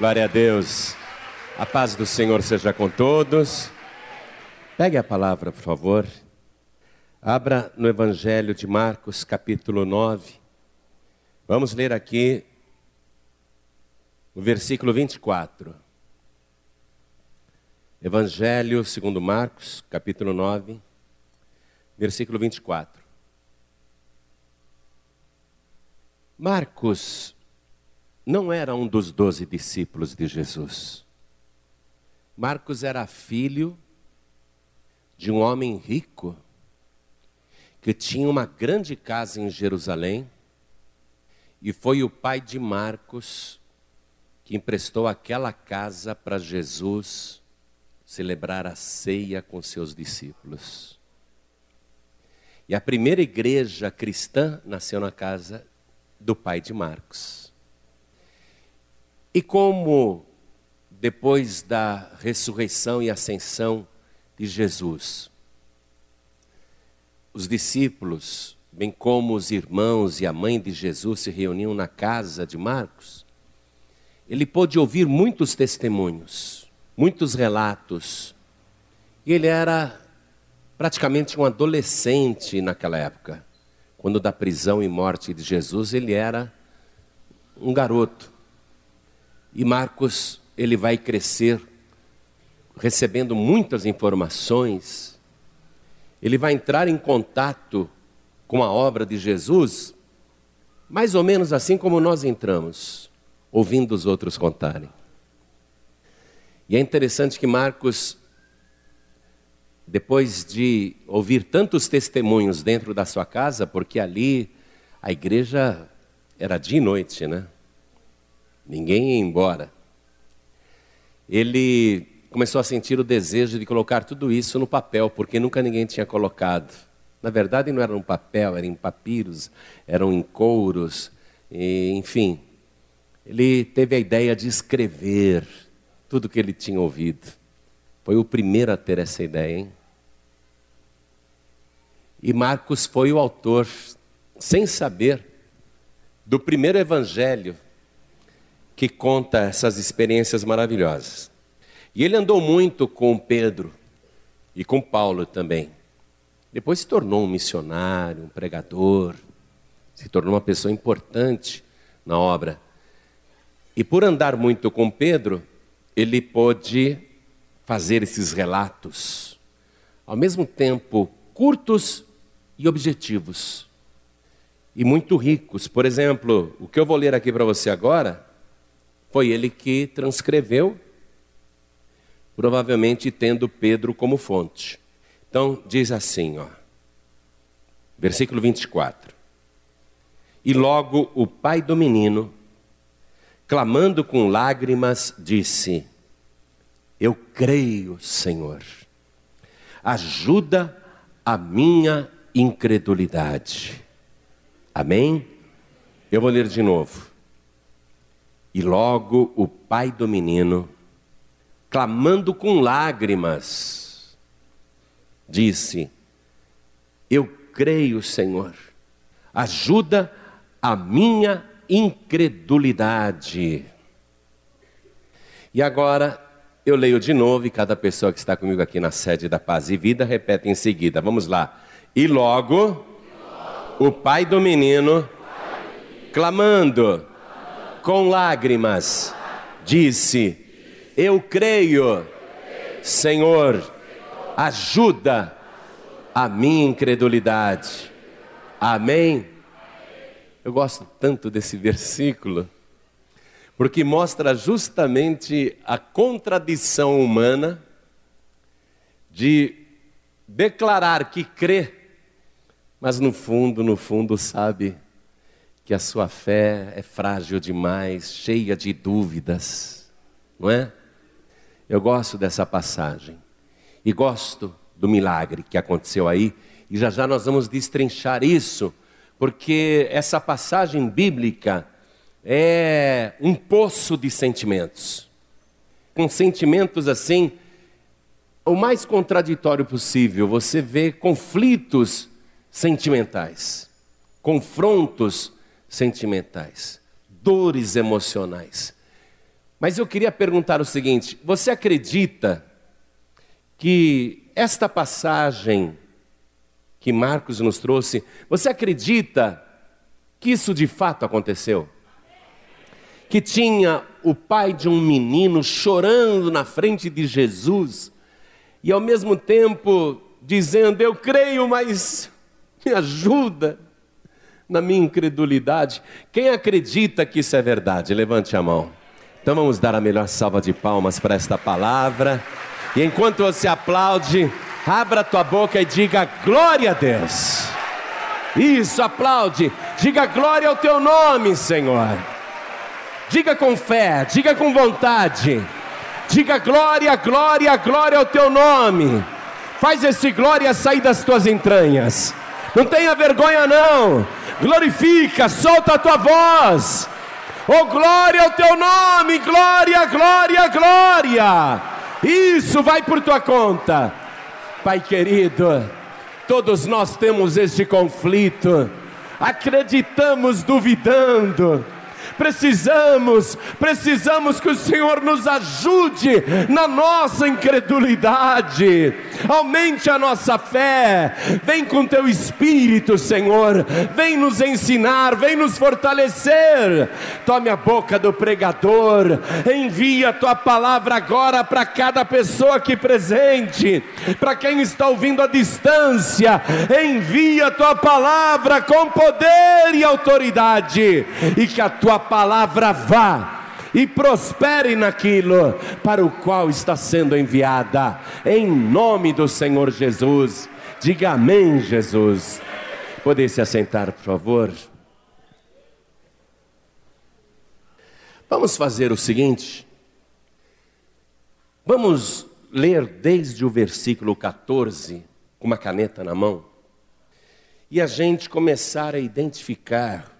Glória a Deus. A paz do Senhor seja com todos. Pegue a palavra, por favor. Abra no Evangelho de Marcos, capítulo 9. Vamos ler aqui o versículo 24. Evangelho segundo Marcos, capítulo 9, versículo 24. Marcos não era um dos doze discípulos de Jesus. Marcos era filho de um homem rico que tinha uma grande casa em Jerusalém e foi o pai de Marcos que emprestou aquela casa para Jesus celebrar a ceia com seus discípulos. E a primeira igreja cristã nasceu na casa do pai de Marcos. E como depois da ressurreição e ascensão de Jesus, os discípulos, bem como os irmãos e a mãe de Jesus se reuniam na casa de Marcos, ele pôde ouvir muitos testemunhos, muitos relatos. E ele era praticamente um adolescente naquela época. Quando da prisão e morte de Jesus, ele era um garoto. E Marcos, ele vai crescer recebendo muitas informações. Ele vai entrar em contato com a obra de Jesus, mais ou menos assim como nós entramos, ouvindo os outros contarem. E é interessante que Marcos depois de ouvir tantos testemunhos dentro da sua casa, porque ali a igreja era dia e noite, né? Ninguém ia embora. Ele começou a sentir o desejo de colocar tudo isso no papel, porque nunca ninguém tinha colocado. Na verdade, não era um papel, era em papiros, eram em couros, e, enfim. Ele teve a ideia de escrever tudo que ele tinha ouvido. Foi o primeiro a ter essa ideia, hein? E Marcos foi o autor, sem saber, do primeiro evangelho que conta essas experiências maravilhosas. E ele andou muito com Pedro e com Paulo também. Depois se tornou um missionário, um pregador, se tornou uma pessoa importante na obra. E por andar muito com Pedro, ele pôde fazer esses relatos, ao mesmo tempo curtos e objetivos. E muito ricos. Por exemplo, o que eu vou ler aqui para você agora foi ele que transcreveu, provavelmente tendo Pedro como fonte. Então, diz assim, ó. Versículo 24. E logo o pai do menino, clamando com lágrimas, disse: Eu creio, Senhor. Ajuda a minha incredulidade. Amém? Eu vou ler de novo. E logo o pai do menino, clamando com lágrimas, disse: Eu creio, Senhor, ajuda a minha incredulidade. E agora eu leio de novo e cada pessoa que está comigo aqui na sede da Paz e Vida repete em seguida. Vamos lá. E logo, o pai do menino, clamando com lágrimas, disse: Eu creio, Senhor, ajuda a minha incredulidade. Amém? Eu gosto tanto desse versículo, porque mostra justamente a contradição humana de declarar que crê mas no fundo, no fundo, sabe que a sua fé é frágil demais, cheia de dúvidas, não é? Eu gosto dessa passagem e gosto do milagre que aconteceu aí, e já já nós vamos destrinchar isso, porque essa passagem bíblica é um poço de sentimentos, com sentimentos assim, o mais contraditório possível. Você vê conflitos sentimentais, confrontos sentimentais, dores emocionais. Mas eu queria perguntar o seguinte: você acredita que esta passagem que Marcos nos trouxe, você acredita que isso de fato aconteceu? Que tinha o pai de um menino chorando na frente de Jesus e ao mesmo tempo dizendo: Eu creio, mas me ajuda na minha incredulidade. Quem acredita que isso é verdade? Levante a mão. Então vamos dar a melhor salva de palmas para esta palavra. E enquanto você aplaude, abra tua boca e diga glória a Deus. Isso, aplaude. Diga glória ao teu nome, Senhor. Diga com fé, diga com vontade. Diga glória, glória, glória ao teu nome. Faz esse glória sair das tuas entranhas. Não tenha vergonha não. Glorifica, solta a tua voz. Oh, glória ao teu nome, glória, glória, glória. Isso vai por tua conta. Pai querido, todos nós temos este conflito. Acreditamos duvidando Precisamos, precisamos que o Senhor nos ajude na nossa incredulidade. Aumente a nossa fé. Vem com teu espírito, Senhor. Vem nos ensinar, vem nos fortalecer. Tome a boca do pregador. Envia a tua palavra agora para cada pessoa aqui presente, para quem está ouvindo à distância. Envia a tua palavra com poder e autoridade e que a tua palavra vá e prospere naquilo para o qual está sendo enviada, em nome do Senhor Jesus. Diga amém, Jesus. Poder se assentar, por favor. Vamos fazer o seguinte. Vamos ler desde o versículo 14, com uma caneta na mão, e a gente começar a identificar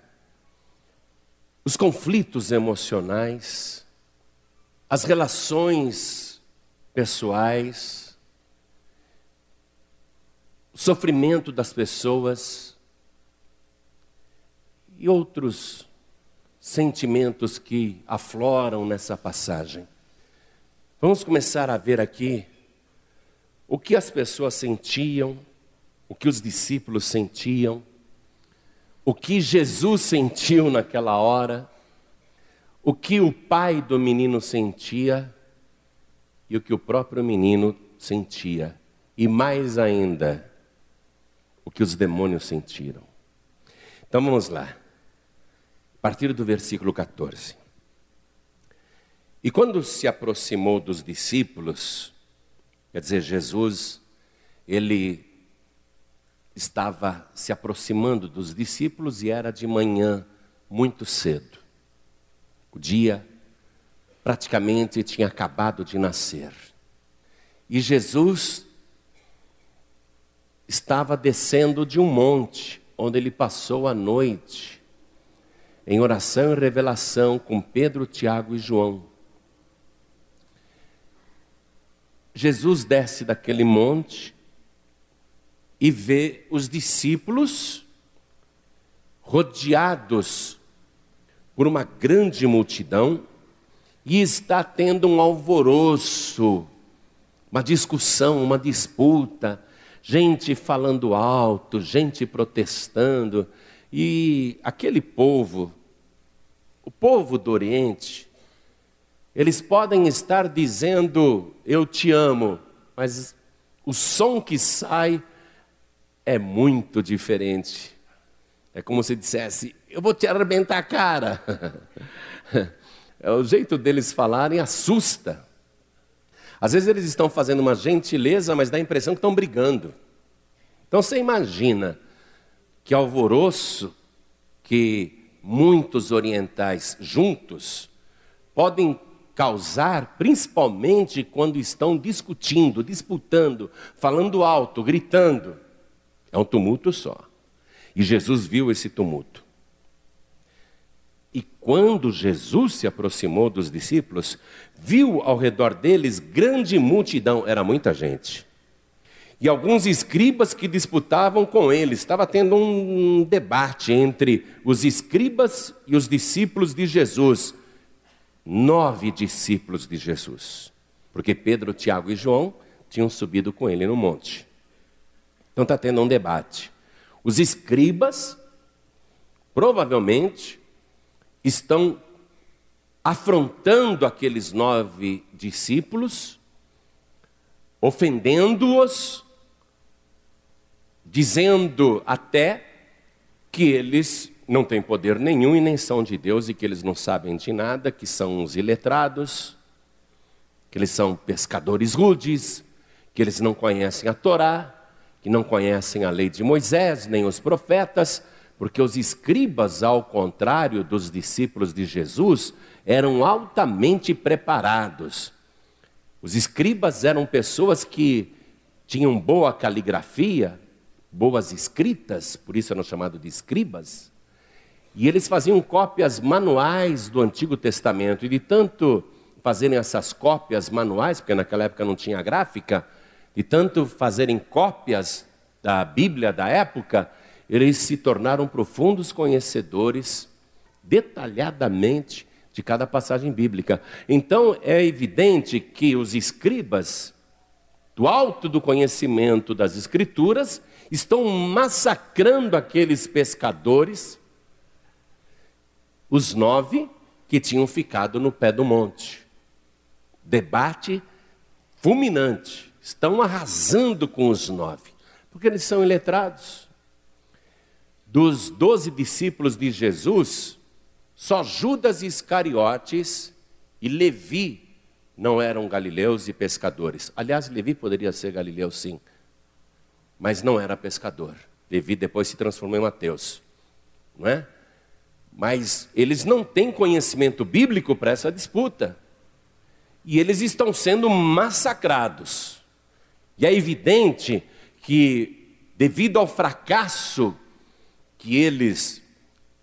os conflitos emocionais, as relações pessoais, o sofrimento das pessoas e outros sentimentos que afloram nessa passagem. Vamos começar a ver aqui o que as pessoas sentiam, o que os discípulos sentiam o que Jesus sentiu naquela hora, o que o pai do menino sentia e o que o próprio menino sentia, e mais ainda, o que os demônios sentiram. Então vamos lá, a partir do versículo 14. E quando se aproximou dos discípulos, quer dizer, Jesus, ele estava se aproximando dos discípulos e era de manhã, muito cedo. O dia praticamente tinha acabado de nascer. E Jesus estava descendo de um monte, onde ele passou a noite, em oração e revelação com Pedro, Tiago e João. Jesus desce daquele monte e vê os discípulos rodeados por uma grande multidão e está tendo um alvoroço, uma discussão, uma disputa, gente falando alto, gente protestando, e aquele povo, o povo do Oriente, eles podem estar dizendo eu te amo, mas o som que sai é muito diferente. É como se dissesse: Eu vou te arrebentar a cara. É, o jeito deles falarem assusta. Às vezes eles estão fazendo uma gentileza, mas dá a impressão que estão brigando. Então você imagina que alvoroço que muitos orientais juntos podem causar, principalmente quando estão discutindo, disputando, falando alto, gritando. É um tumulto só. E Jesus viu esse tumulto. E quando Jesus se aproximou dos discípulos, viu ao redor deles grande multidão, era muita gente. E alguns escribas que disputavam com ele. Estava tendo um debate entre os escribas e os discípulos de Jesus. nove discípulos de Jesus, porque Pedro, Tiago e João tinham subido com ele no monte. Então está tendo um debate. Os escribas, provavelmente, estão afrontando aqueles nove discípulos, ofendendo-os, dizendo até que eles não têm poder nenhum e nem são de Deus e que eles não sabem de nada, que são os iletrados, que eles são pescadores rudes, que eles não conhecem a Torá, que não conhecem a lei de Moisés, nem os profetas, porque os escribas, ao contrário dos discípulos de Jesus, eram altamente preparados. Os escribas eram pessoas que tinham boa caligrafia, boas escritas, por isso eram chamados de escribas, e eles faziam cópias manuais do Antigo Testamento, e de tanto fazerem essas cópias manuais, porque naquela época não tinha gráfica, de tanto fazerem cópias da Bíblia da época, eles se tornaram profundos conhecedores, detalhadamente, de cada passagem bíblica. Então é evidente que os escribas, do alto do conhecimento das Escrituras, estão massacrando aqueles pescadores, os nove que tinham ficado no pé do monte. Debate fulminante. Estão arrasando com os nove, porque eles são iletrados. Dos doze discípulos de Jesus, só Judas Iscariotes e Levi não eram galileus e pescadores. Aliás, Levi poderia ser galileu sim, mas não era pescador. Levi depois se transformou em Mateus, não é? Mas eles não têm conhecimento bíblico para essa disputa. E eles estão sendo massacrados. E é evidente que, devido ao fracasso que eles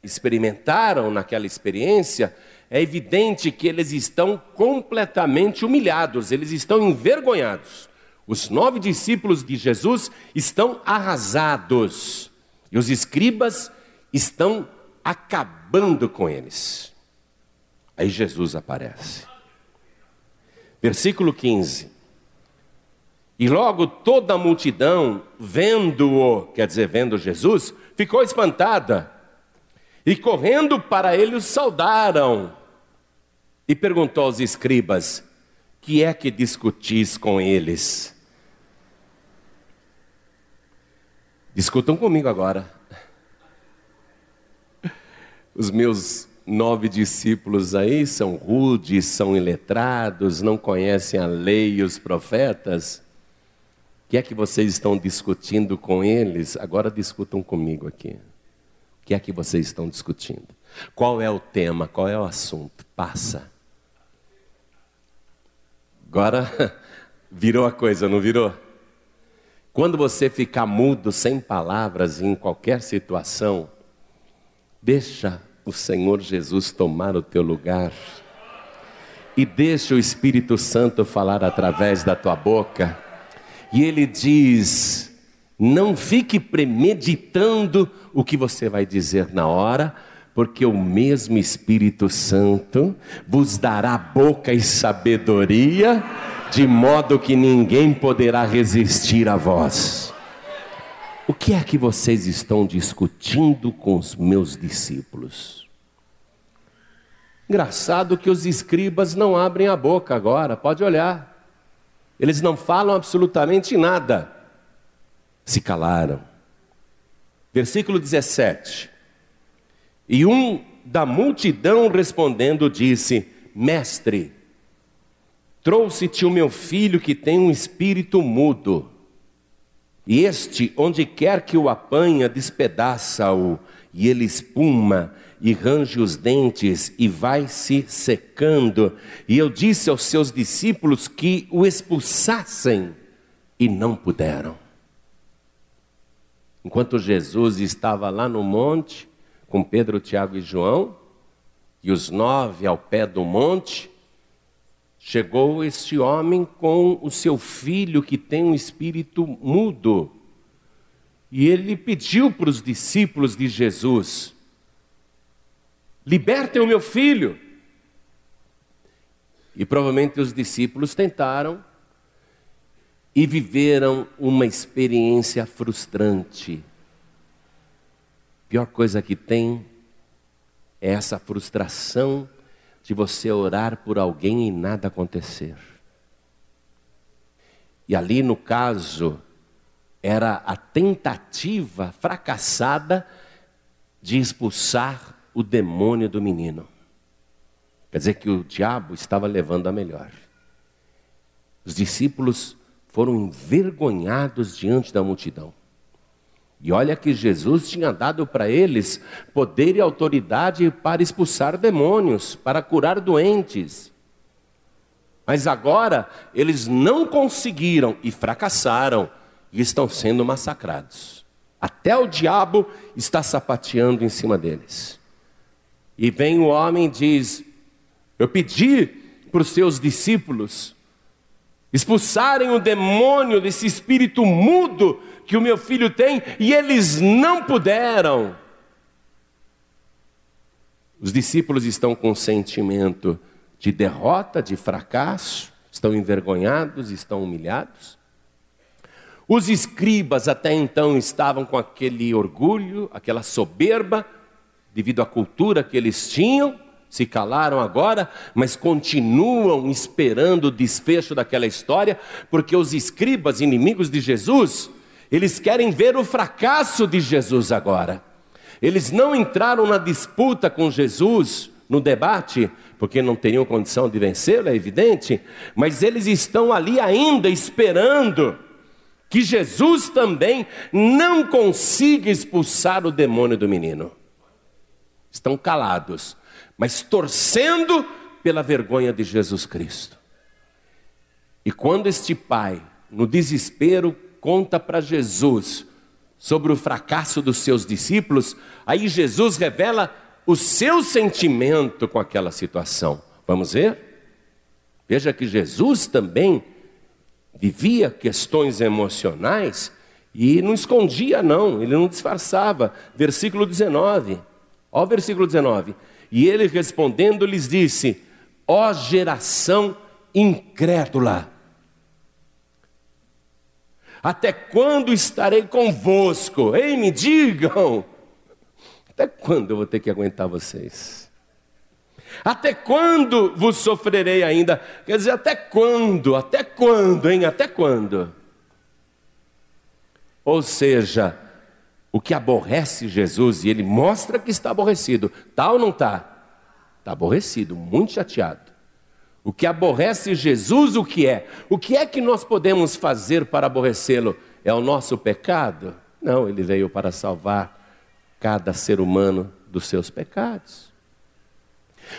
experimentaram naquela experiência, é evidente que eles estão completamente humilhados, eles estão envergonhados. Os nove discípulos de Jesus estão arrasados e os escribas estão acabando com eles. Aí Jesus aparece. Versículo 15. E logo toda a multidão, vendo-o, quer dizer, vendo Jesus, ficou espantada. E correndo para ele o saudaram. E perguntou aos escribas: Que é que discutis com eles? Discutam comigo agora. Os meus nove discípulos aí são rudes, são iletrados, não conhecem a lei e os profetas. O que é que vocês estão discutindo com eles? Agora discutam comigo aqui. O que é que vocês estão discutindo? Qual é o tema? Qual é o assunto? Passa. Agora virou a coisa, não virou? Quando você ficar mudo, sem palavras, em qualquer situação, deixa o Senhor Jesus tomar o teu lugar. E deixa o Espírito Santo falar através da tua boca. E ele diz: não fique premeditando o que você vai dizer na hora, porque o mesmo Espírito Santo vos dará boca e sabedoria de modo que ninguém poderá resistir a vós. O que é que vocês estão discutindo com os meus discípulos? Engraçado que os escribas não abrem a boca agora, pode olhar. Eles não falam absolutamente nada. Se calaram. Versículo 17. E um da multidão respondendo disse: Mestre, Trouxe-te o meu filho que tem um espírito mudo. E este, onde quer que o apanha, despedaça-o, e ele espuma e range os dentes e vai se secando. E eu disse aos seus discípulos que o expulsassem e não puderam. Enquanto Jesus estava lá no monte, com Pedro, Tiago e João, e os nove ao pé do monte, Chegou este homem com o seu filho que tem um espírito mudo. E ele pediu para os discípulos de Jesus: libertem o meu filho. E provavelmente os discípulos tentaram e viveram uma experiência frustrante. Pior coisa que tem é essa frustração de você orar por alguém e nada acontecer. E ali, no caso, era a tentativa fracassada de expulsar o demônio do menino. Quer dizer que o diabo estava levando a melhor. Os discípulos foram envergonhados diante da multidão. E olha que Jesus tinha dado para eles poder e autoridade para expulsar demônios, para curar doentes. Mas agora eles não conseguiram e fracassaram e estão sendo massacrados. Até o diabo está sapateando em cima deles. E vem o homem e diz: Eu pedi para os seus discípulos expulsarem o demônio desse espírito mudo que o meu filho tem e eles não puderam. Os discípulos estão com sentimento de derrota, de fracasso, estão envergonhados, estão humilhados. Os escribas até então estavam com aquele orgulho, aquela soberba, devido à cultura que eles tinham, se calaram agora, mas continuam esperando o desfecho daquela história, porque os escribas, inimigos de Jesus, eles querem ver o fracasso de Jesus agora. Eles não entraram na disputa com Jesus, no debate, porque não teriam condição de vencê-lo, é evidente, mas eles estão ali ainda esperando que Jesus também não consiga expulsar o demônio do menino. Estão calados, mas torcendo pela vergonha de Jesus Cristo. E quando este pai, no desespero, conta para Jesus sobre o fracasso dos seus discípulos, aí Jesus revela o seu sentimento com aquela situação. Vamos ver? Veja que Jesus também vivia questões emocionais e não escondia, não, ele não disfarçava. Versículo 19, ó o versículo 19. E ele respondendo lhes disse: Ó geração incrédula, até quando estarei convosco? Ei, me digam, até quando eu vou ter que aguentar vocês? Até quando vos sofrerei ainda? Quer dizer, até quando? Até quando, hein? Até quando? Ou seja, o que aborrece Jesus, e ele mostra que está aborrecido, tá ou não está? Está aborrecido, muito chateado. O que aborrece Jesus, o que é? O que é que nós podemos fazer para aborrecê-lo? É o nosso pecado? Não, ele veio para salvar cada ser humano dos seus pecados.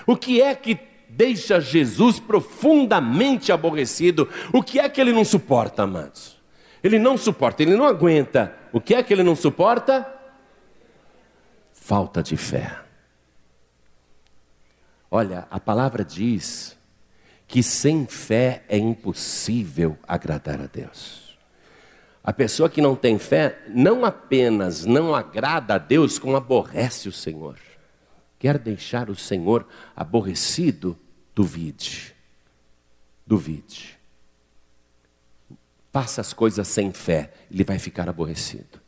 O que é que deixa Jesus profundamente aborrecido? O que é que ele não suporta, amados? Ele não suporta, ele não aguenta. O que é que ele não suporta? Falta de fé. Olha, a palavra diz que sem fé é impossível agradar a Deus. A pessoa que não tem fé não apenas não agrada a Deus, como aborrece o Senhor quer deixar o Senhor aborrecido, duvide. Duvide. Faça as coisas sem fé, ele vai ficar aborrecido.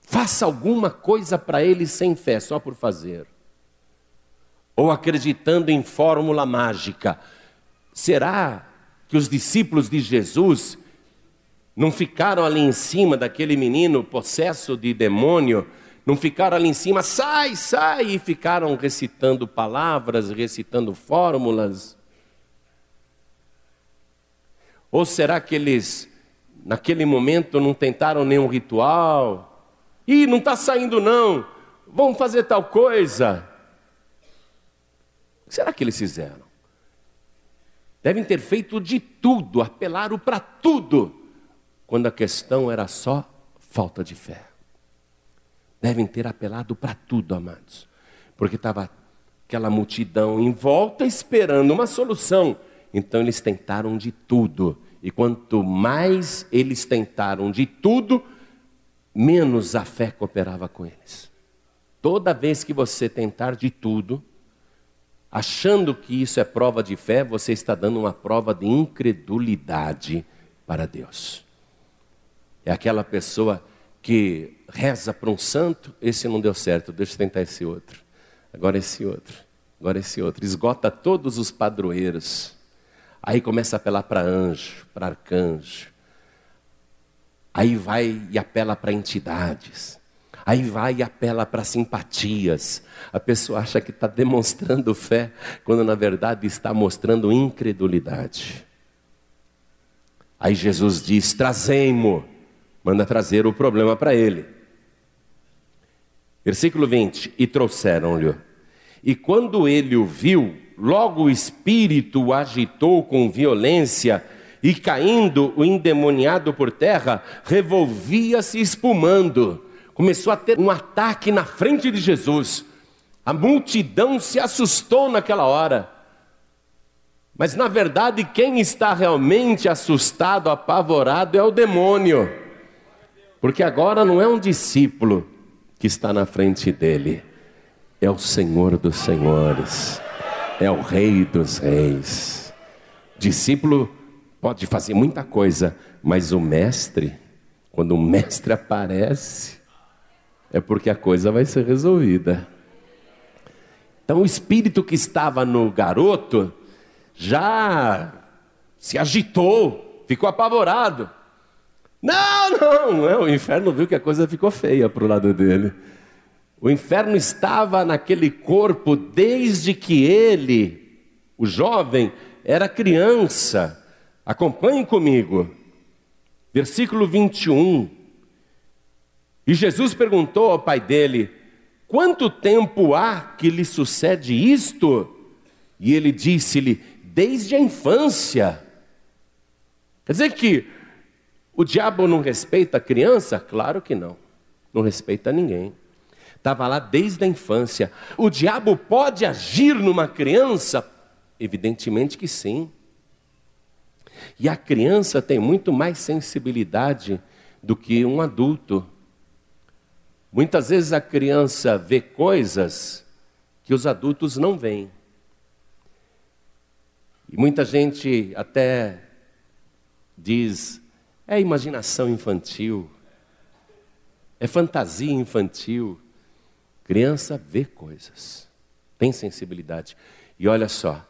Faça alguma coisa para ele sem fé, só por fazer. Ou acreditando em fórmula mágica. Será que os discípulos de Jesus não ficaram ali em cima daquele menino possesso de demônio? Não ficaram ali em cima, sai, sai, e ficaram recitando palavras, recitando fórmulas? Ou será que eles, naquele momento, não tentaram nenhum ritual? Ih, não está saindo não, vamos fazer tal coisa. O que será que eles fizeram? Devem ter feito de tudo, apelaram para tudo, quando a questão era só falta de fé devem ter apelado para tudo, amados, porque estava aquela multidão em volta esperando uma solução. Então eles tentaram de tudo, e quanto mais eles tentaram de tudo, menos a fé cooperava com eles. Toda vez que você tentar de tudo, achando que isso é prova de fé, você está dando uma prova de incredulidade para Deus. É aquela pessoa que reza para um santo, esse não deu certo, deixa eu tentar esse outro. Agora esse outro, agora esse outro. Esgota todos os padroeiros. Aí começa a apelar para anjo, para arcanjo. Aí vai e apela para entidades. Aí vai e apela para simpatias. A pessoa acha que está demonstrando fé, quando na verdade está mostrando incredulidade. Aí Jesus diz: trazei-mo. Manda trazer o problema para ele. Versículo 20: E trouxeram-lhe. E quando ele o viu, logo o espírito o agitou com violência, e caindo o endemoniado por terra, revolvia-se espumando começou a ter um ataque na frente de Jesus. A multidão se assustou naquela hora. Mas na verdade, quem está realmente assustado, apavorado é o demônio. Porque agora não é um discípulo que está na frente dele, é o Senhor dos Senhores, é o Rei dos Reis. Discípulo pode fazer muita coisa, mas o mestre, quando o mestre aparece, é porque a coisa vai ser resolvida. Então o espírito que estava no garoto já se agitou, ficou apavorado. Não, não, o inferno viu que a coisa ficou feia para o lado dele. O inferno estava naquele corpo desde que ele, o jovem, era criança. Acompanhe comigo. Versículo 21. E Jesus perguntou ao pai dele: Quanto tempo há que lhe sucede isto? E ele disse-lhe: Desde a infância. Quer dizer que o diabo não respeita a criança? Claro que não. Não respeita ninguém. Estava lá desde a infância. O diabo pode agir numa criança? Evidentemente que sim. E a criança tem muito mais sensibilidade do que um adulto. Muitas vezes a criança vê coisas que os adultos não veem. E muita gente até diz: é imaginação infantil, é fantasia infantil. Criança vê coisas, tem sensibilidade. E olha só,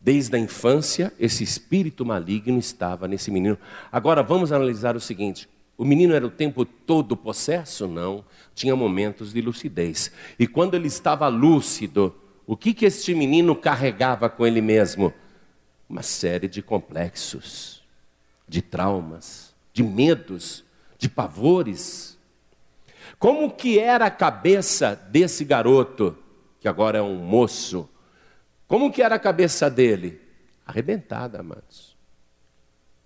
desde a infância, esse espírito maligno estava nesse menino. Agora vamos analisar o seguinte: o menino era o tempo todo possesso? Não. Tinha momentos de lucidez. E quando ele estava lúcido, o que, que este menino carregava com ele mesmo? Uma série de complexos, de traumas, de medos, de pavores. Como que era a cabeça desse garoto, que agora é um moço? Como que era a cabeça dele? Arrebentada, amados.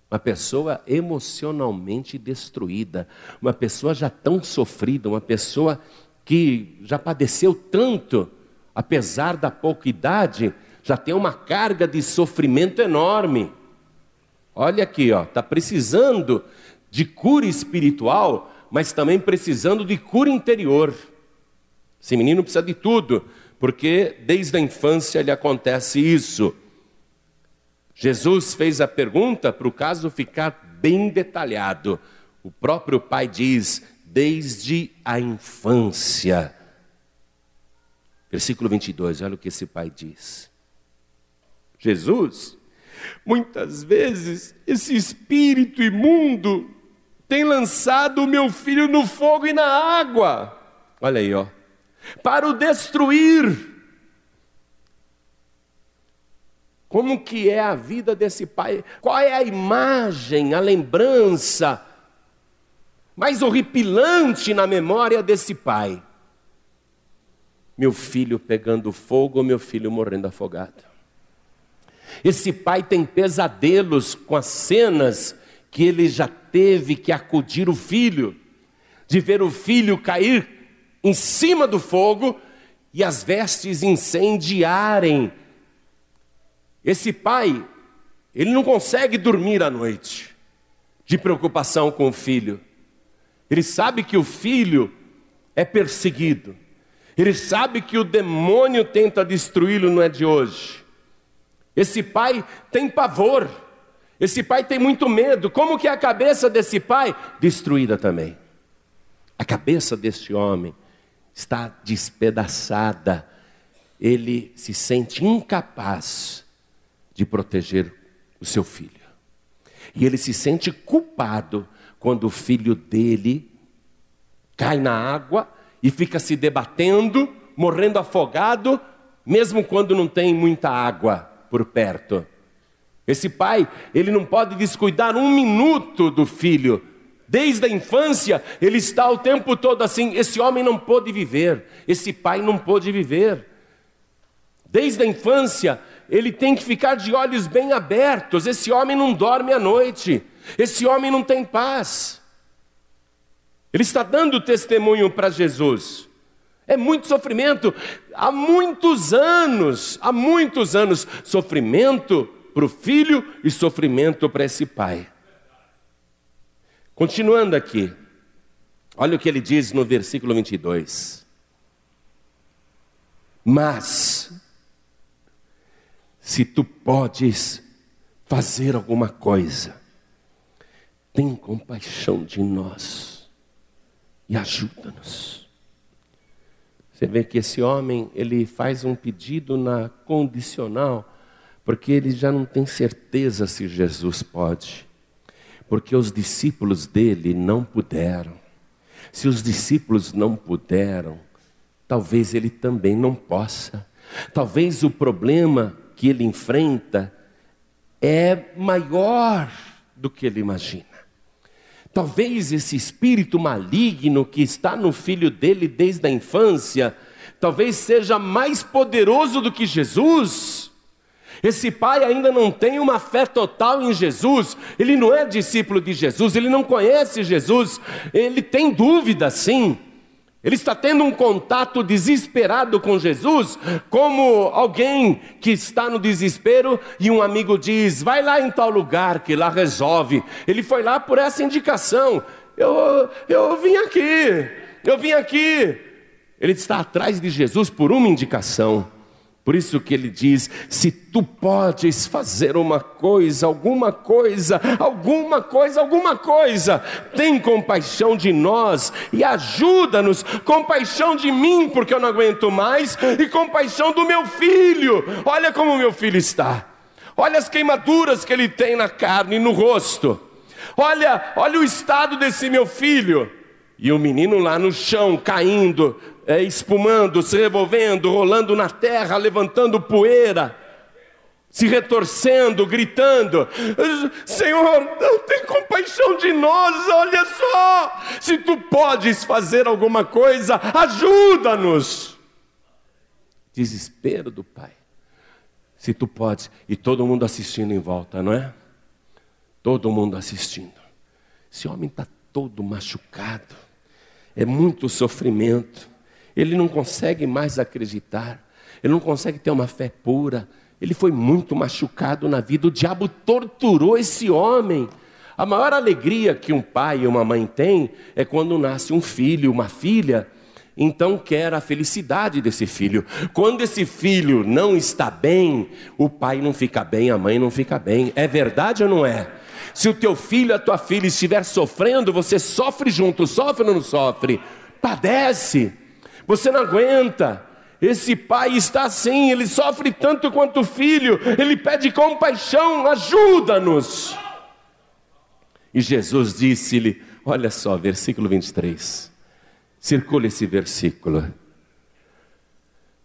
Uma pessoa emocionalmente destruída, uma pessoa já tão sofrida, uma pessoa que já padeceu tanto, apesar da pouca idade, já tem uma carga de sofrimento enorme. Olha aqui, ó, está precisando de cura espiritual, mas também precisando de cura interior. Esse menino precisa de tudo, porque desde a infância lhe acontece isso. Jesus fez a pergunta para o caso ficar bem detalhado. O próprio pai diz: desde a infância. Versículo 22, olha o que esse pai diz. Jesus, muitas vezes esse espírito imundo tem lançado o meu filho no fogo e na água. Olha aí, ó. Para o destruir. Como que é a vida desse pai? Qual é a imagem, a lembrança mais horripilante na memória desse pai? Meu filho pegando fogo, meu filho morrendo afogado. Esse pai tem pesadelos com as cenas que ele já teve que acudir o filho, de ver o filho cair em cima do fogo e as vestes incendiarem esse pai, ele não consegue dormir à noite, de preocupação com o filho. Ele sabe que o filho é perseguido. Ele sabe que o demônio tenta destruí-lo, não é de hoje. Esse pai tem pavor. Esse pai tem muito medo. Como que é a cabeça desse pai? Destruída também. A cabeça deste homem está despedaçada. Ele se sente incapaz de proteger o seu filho. E ele se sente culpado quando o filho dele cai na água e fica se debatendo, morrendo afogado, mesmo quando não tem muita água por perto. Esse pai, ele não pode descuidar um minuto do filho. Desde a infância, ele está o tempo todo assim. Esse homem não pôde viver, esse pai não pôde viver. Desde a infância, ele tem que ficar de olhos bem abertos. Esse homem não dorme à noite, esse homem não tem paz. Ele está dando testemunho para Jesus. É muito sofrimento, há muitos anos, há muitos anos, sofrimento para o filho e sofrimento para esse pai. Continuando aqui, olha o que ele diz no versículo 22. Mas, se tu podes fazer alguma coisa, tem compaixão de nós e ajuda-nos. Você vê que esse homem, ele faz um pedido na condicional, porque ele já não tem certeza se Jesus pode. Porque os discípulos dele não puderam. Se os discípulos não puderam, talvez ele também não possa. Talvez o problema que ele enfrenta é maior do que ele imagina. Talvez esse espírito maligno que está no filho dele desde a infância, talvez seja mais poderoso do que Jesus. Esse pai ainda não tem uma fé total em Jesus, ele não é discípulo de Jesus, ele não conhece Jesus, ele tem dúvida sim. Ele está tendo um contato desesperado com Jesus, como alguém que está no desespero e um amigo diz: vai lá em tal lugar que lá resolve. Ele foi lá por essa indicação. Eu, eu vim aqui, eu vim aqui. Ele está atrás de Jesus por uma indicação. Por isso que ele diz: se tu podes fazer uma coisa, alguma coisa, alguma coisa, alguma coisa, tem compaixão de nós e ajuda-nos, compaixão de mim, porque eu não aguento mais, e compaixão do meu filho. Olha como meu filho está. Olha as queimaduras que ele tem na carne e no rosto. Olha, olha o estado desse meu filho. E o menino lá no chão, caindo, é, espumando, se revolvendo, rolando na terra, levantando poeira, se retorcendo, gritando: Senhor, tem compaixão de nós, olha só, se tu podes fazer alguma coisa, ajuda-nos. Desespero do pai. Se tu podes, e todo mundo assistindo em volta, não é? Todo mundo assistindo. Esse homem está todo machucado, é muito sofrimento ele não consegue mais acreditar, ele não consegue ter uma fé pura, ele foi muito machucado na vida, o diabo torturou esse homem. A maior alegria que um pai e uma mãe têm é quando nasce um filho, uma filha, então quer a felicidade desse filho. Quando esse filho não está bem, o pai não fica bem, a mãe não fica bem. É verdade ou não é? Se o teu filho, a tua filha estiver sofrendo, você sofre junto, sofre ou não sofre? Padece. Você não aguenta. Esse pai está assim, ele sofre tanto quanto o filho, ele pede compaixão, ajuda-nos. E Jesus disse-lhe: Olha só, versículo 23. Circula esse versículo.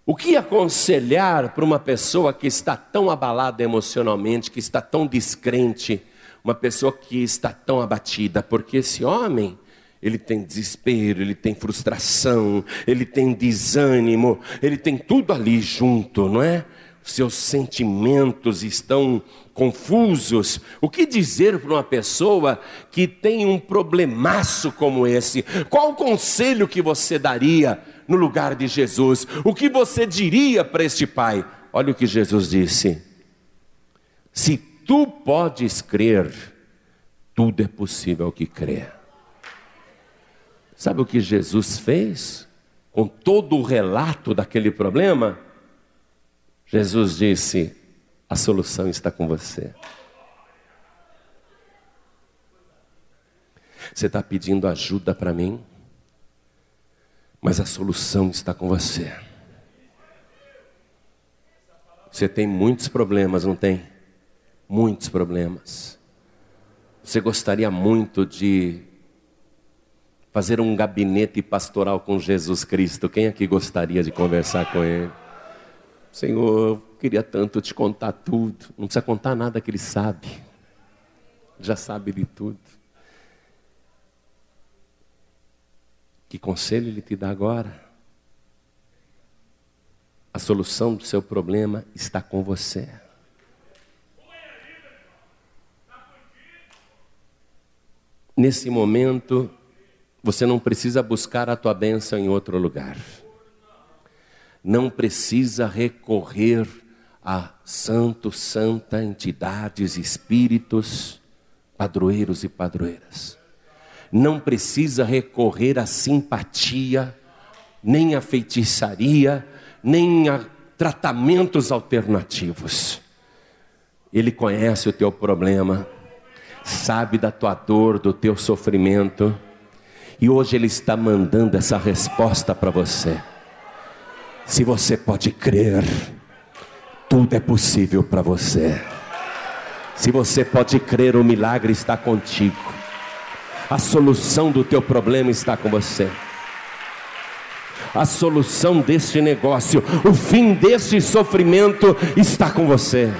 O que aconselhar para uma pessoa que está tão abalada emocionalmente, que está tão descrente, uma pessoa que está tão abatida? Porque esse homem, ele tem desespero, ele tem frustração, ele tem desânimo, ele tem tudo ali junto, não é? Seus sentimentos estão confusos. O que dizer para uma pessoa que tem um problemaço como esse? Qual o conselho que você daria no lugar de Jesus? O que você diria para este pai? Olha o que Jesus disse: Se tu podes crer, tudo é possível que crer. Sabe o que Jesus fez? com todo o relato daquele problema, Jesus disse: a solução está com você. Você está pedindo ajuda para mim, mas a solução está com você. Você tem muitos problemas, não tem? Muitos problemas. Você gostaria muito de fazer um gabinete pastoral com Jesus Cristo. Quem aqui gostaria de conversar com Ele? Senhor, eu queria tanto te contar tudo. Não precisa contar nada que Ele sabe. Já sabe de tudo. Que conselho Ele te dá agora? A solução do seu problema está com você. Nesse momento, você não precisa buscar a tua bênção em outro lugar. Não precisa recorrer a santos, santa, entidades, espíritos, padroeiros e padroeiras. Não precisa recorrer à simpatia, nem à feitiçaria, nem a tratamentos alternativos. Ele conhece o teu problema, sabe da tua dor, do teu sofrimento, e hoje Ele está mandando essa resposta para você. Se você pode crer, tudo é possível para você. Se você pode crer, o milagre está contigo. A solução do teu problema está com você a solução deste negócio, o fim deste sofrimento está com você.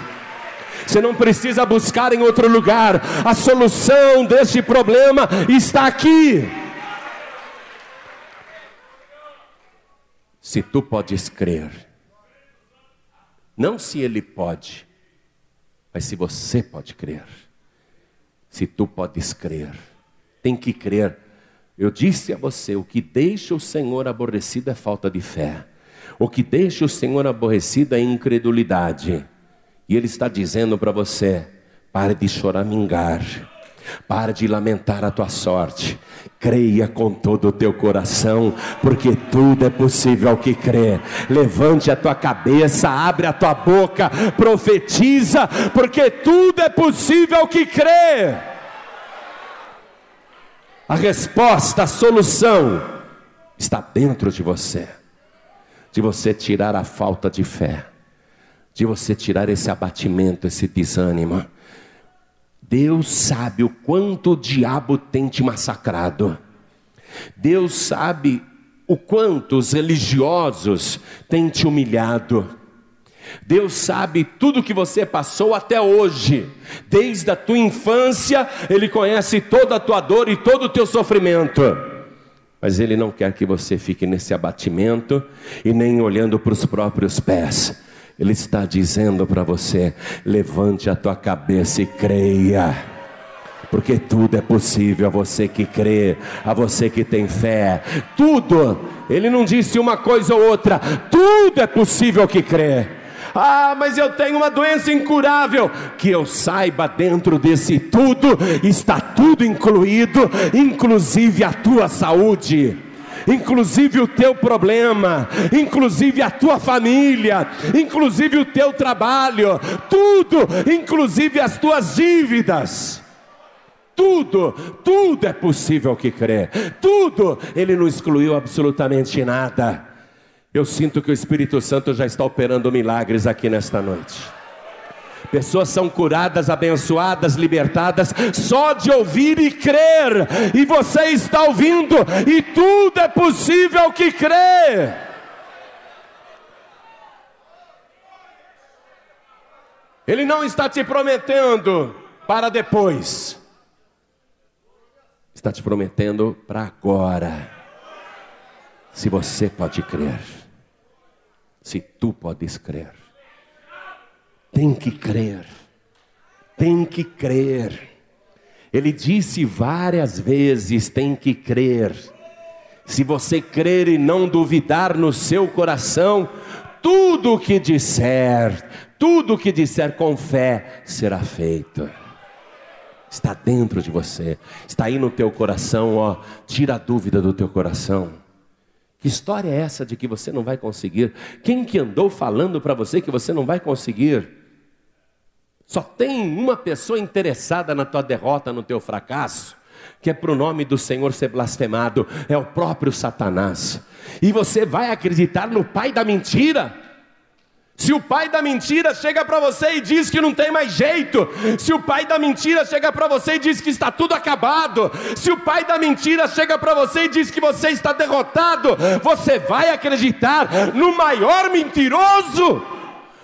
Você não precisa buscar em outro lugar, a solução deste problema está aqui. Se tu podes crer, não se ele pode, mas se você pode crer. Se tu podes crer, tem que crer eu disse a você: o que deixa o Senhor aborrecido é falta de fé. O que deixa o Senhor aborrecido é incredulidade. E Ele está dizendo para você: pare de choramingar. Pare de lamentar a tua sorte. Creia com todo o teu coração, porque tudo é possível ao que crê. Levante a tua cabeça, abre a tua boca, profetiza, porque tudo é possível ao que crê. A resposta, a solução está dentro de você. De você tirar a falta de fé, de você tirar esse abatimento, esse desânimo. Deus sabe o quanto o diabo tem te massacrado. Deus sabe o quanto os religiosos têm te humilhado. Deus sabe tudo que você passou até hoje, desde a tua infância, Ele conhece toda a tua dor e todo o teu sofrimento. Mas Ele não quer que você fique nesse abatimento e nem olhando para os próprios pés. Ele está dizendo para você: levante a tua cabeça e creia porque tudo é possível a você que crê, a você que tem fé. Tudo, ele não disse uma coisa ou outra, tudo é possível que crê. Ah, mas eu tenho uma doença incurável. Que eu saiba, dentro desse tudo está tudo incluído, inclusive a tua saúde inclusive o teu problema, inclusive a tua família, inclusive o teu trabalho, tudo, inclusive as tuas dívidas. Tudo, tudo é possível que crê. Tudo, ele não excluiu absolutamente nada. Eu sinto que o Espírito Santo já está operando milagres aqui nesta noite. Pessoas são curadas, abençoadas, libertadas, só de ouvir e crer. E você está ouvindo, e tudo é possível que crê. Ele não está te prometendo para depois, está te prometendo para agora. Se você pode crer se tu podes crer. Tem que crer, tem que crer. Ele disse várias vezes: tem que crer. Se você crer e não duvidar no seu coração, tudo o que disser, tudo o que disser com fé será feito. Está dentro de você, está aí no teu coração, ó. Tira a dúvida do teu coração Que história é essa de que você não vai conseguir? Quem que andou falando para você que você não vai conseguir? Só tem uma pessoa interessada na tua derrota, no teu fracasso, que é para o nome do Senhor ser blasfemado, é o próprio Satanás. E você vai acreditar no pai da mentira? Se o pai da mentira chega para você e diz que não tem mais jeito, se o pai da mentira chega para você e diz que está tudo acabado, se o pai da mentira chega para você e diz que você está derrotado, você vai acreditar no maior mentiroso?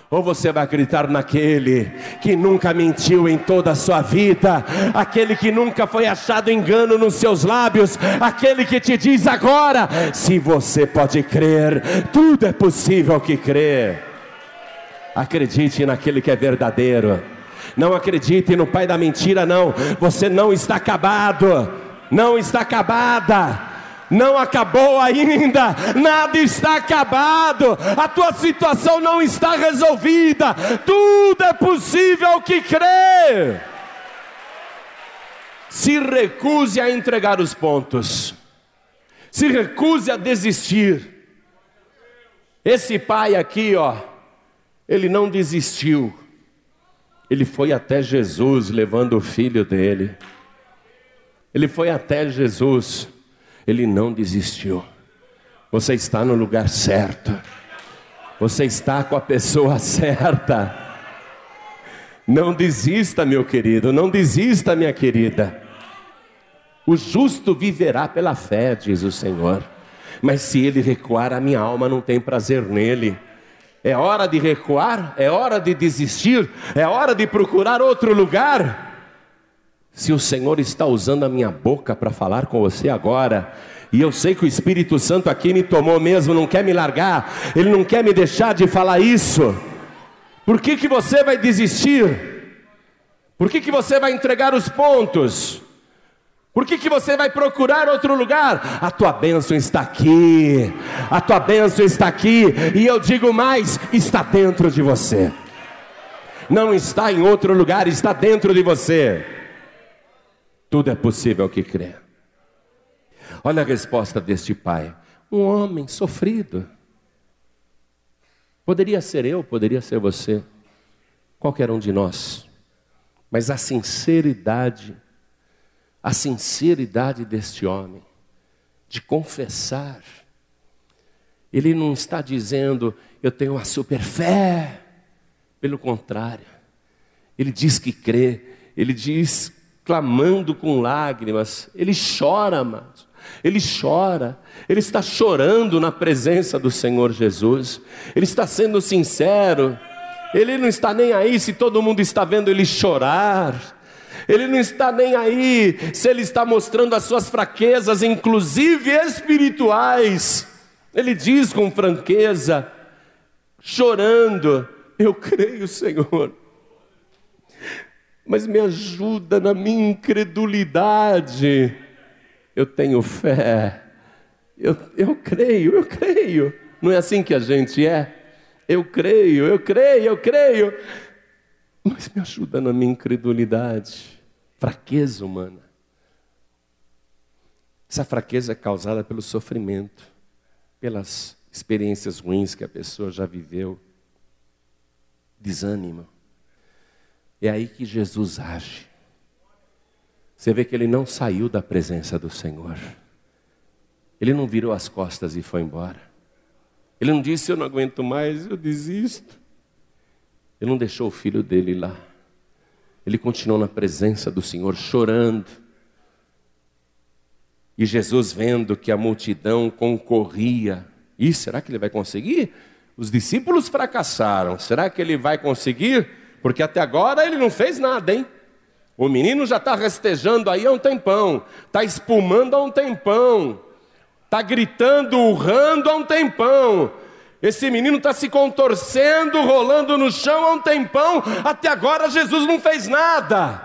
Ou você vai acreditar naquele que nunca mentiu em toda a sua vida, aquele que nunca foi achado engano nos seus lábios, aquele que te diz agora: se você pode crer, tudo é possível que crer. Acredite naquele que é verdadeiro. Não acredite no pai da mentira, não. Você não está acabado. Não está acabada. Não acabou ainda, nada está acabado, a tua situação não está resolvida, tudo é possível que crê. Se recuse a entregar os pontos, se recuse a desistir. Esse pai aqui, ó, ele não desistiu. Ele foi até Jesus levando o filho dele. Ele foi até Jesus. Ele não desistiu. Você está no lugar certo. Você está com a pessoa certa. Não desista, meu querido. Não desista, minha querida. O justo viverá pela fé, diz o Senhor. Mas se ele recuar, a minha alma não tem prazer nele. É hora de recuar? É hora de desistir? É hora de procurar outro lugar? Se o Senhor está usando a minha boca para falar com você agora, e eu sei que o Espírito Santo aqui me tomou mesmo, não quer me largar, ele não quer me deixar de falar isso. Por que, que você vai desistir? Por que, que você vai entregar os pontos? Por que, que você vai procurar outro lugar? A tua bênção está aqui, a tua bênção está aqui, e eu digo mais: está dentro de você, não está em outro lugar, está dentro de você. Tudo é possível que crê. Olha a resposta deste pai: um homem sofrido. Poderia ser eu, poderia ser você, qualquer um de nós, mas a sinceridade a sinceridade deste homem, de confessar. Ele não está dizendo, eu tenho uma super fé. Pelo contrário, ele diz que crê, ele diz, clamando com lágrimas, ele chora, amados. Ele chora, ele está chorando na presença do Senhor Jesus, ele está sendo sincero, ele não está nem aí se todo mundo está vendo ele chorar, ele não está nem aí se ele está mostrando as suas fraquezas, inclusive espirituais. Ele diz com franqueza, chorando: Eu creio, Senhor, mas me ajuda na minha incredulidade. Eu tenho fé, eu, eu creio, eu creio. Não é assim que a gente é? Eu creio, eu creio, eu creio, mas me ajuda na minha incredulidade fraqueza humana. Essa fraqueza é causada pelo sofrimento, pelas experiências ruins que a pessoa já viveu, desânimo. É aí que Jesus age. Você vê que ele não saiu da presença do Senhor. Ele não virou as costas e foi embora. Ele não disse: Eu não aguento mais, eu desisto. Ele não deixou o filho dele lá. Ele continuou na presença do Senhor, chorando. E Jesus, vendo que a multidão concorria, e será que ele vai conseguir? Os discípulos fracassaram, será que ele vai conseguir? Porque até agora ele não fez nada, hein? O menino já está rastejando aí há um tempão, está espumando há um tempão, está gritando, urrando há um tempão. Esse menino está se contorcendo, rolando no chão há um tempão, até agora Jesus não fez nada.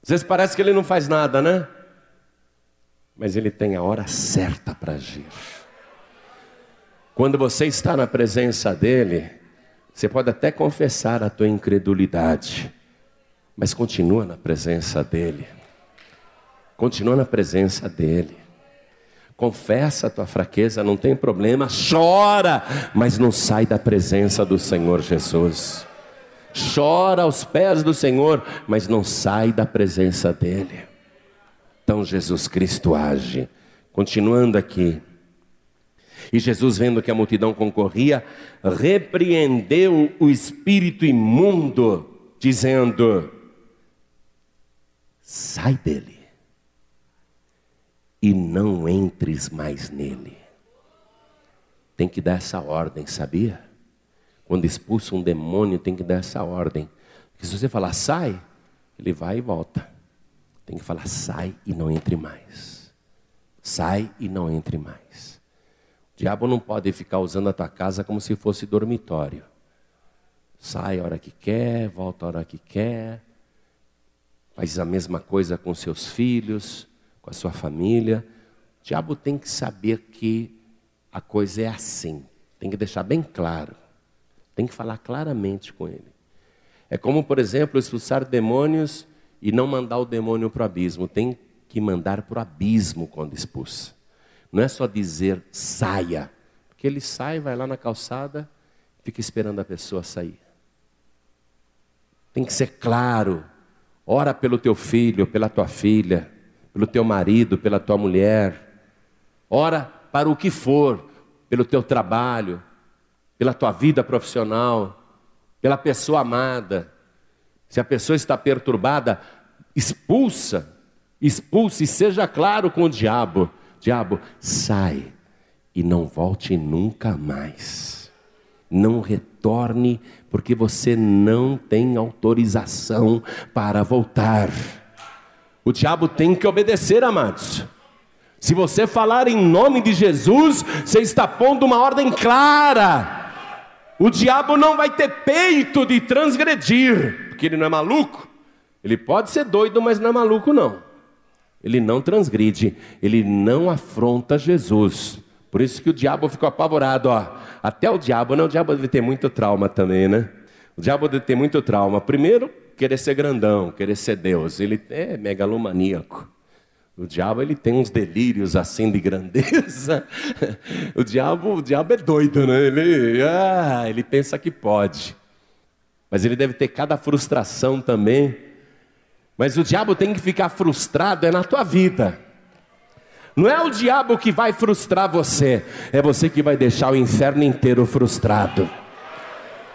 Às vezes parece que ele não faz nada, né? Mas ele tem a hora certa para agir. Quando você está na presença dele, você pode até confessar a tua incredulidade, mas continua na presença dele. Continua na presença dele. Confessa a tua fraqueza, não tem problema, chora, mas não sai da presença do Senhor Jesus. Chora aos pés do Senhor, mas não sai da presença dEle. Então Jesus Cristo age. Continuando aqui. E Jesus, vendo que a multidão concorria, repreendeu o espírito imundo, dizendo: Sai dele e não entres mais nele. Tem que dar essa ordem, sabia? Quando expulsa um demônio, tem que dar essa ordem. Porque se você falar sai, ele vai e volta. Tem que falar sai e não entre mais. Sai e não entre mais. Diabo não pode ficar usando a tua casa como se fosse dormitório. Sai a hora que quer, volta a hora que quer. Faz a mesma coisa com seus filhos com a sua família. O diabo tem que saber que a coisa é assim. Tem que deixar bem claro. Tem que falar claramente com ele. É como, por exemplo, expulsar demônios e não mandar o demônio para o abismo. Tem que mandar para o abismo quando expulsa. Não é só dizer saia. Porque ele sai, vai lá na calçada, fica esperando a pessoa sair. Tem que ser claro. Ora pelo teu filho, pela tua filha pelo teu marido, pela tua mulher. Ora para o que for, pelo teu trabalho, pela tua vida profissional, pela pessoa amada. Se a pessoa está perturbada, expulsa, expulse e seja claro com o diabo: diabo, sai e não volte nunca mais. Não retorne, porque você não tem autorização para voltar. O diabo tem que obedecer, amados. Se você falar em nome de Jesus, você está pondo uma ordem clara. O diabo não vai ter peito de transgredir, porque ele não é maluco. Ele pode ser doido, mas não é maluco, não. Ele não transgride, ele não afronta Jesus. Por isso que o diabo ficou apavorado, ó. Até o diabo, não, o diabo deve ter muito trauma também, né? O diabo deve ter muito trauma. Primeiro, querer ser grandão, querer ser Deus. Ele é megalomaníaco. O diabo ele tem uns delírios assim de grandeza. O diabo, o diabo é doido, né? Ele, ah, ele pensa que pode. Mas ele deve ter cada frustração também. Mas o diabo tem que ficar frustrado é na tua vida. Não é o diabo que vai frustrar você, é você que vai deixar o inferno inteiro frustrado.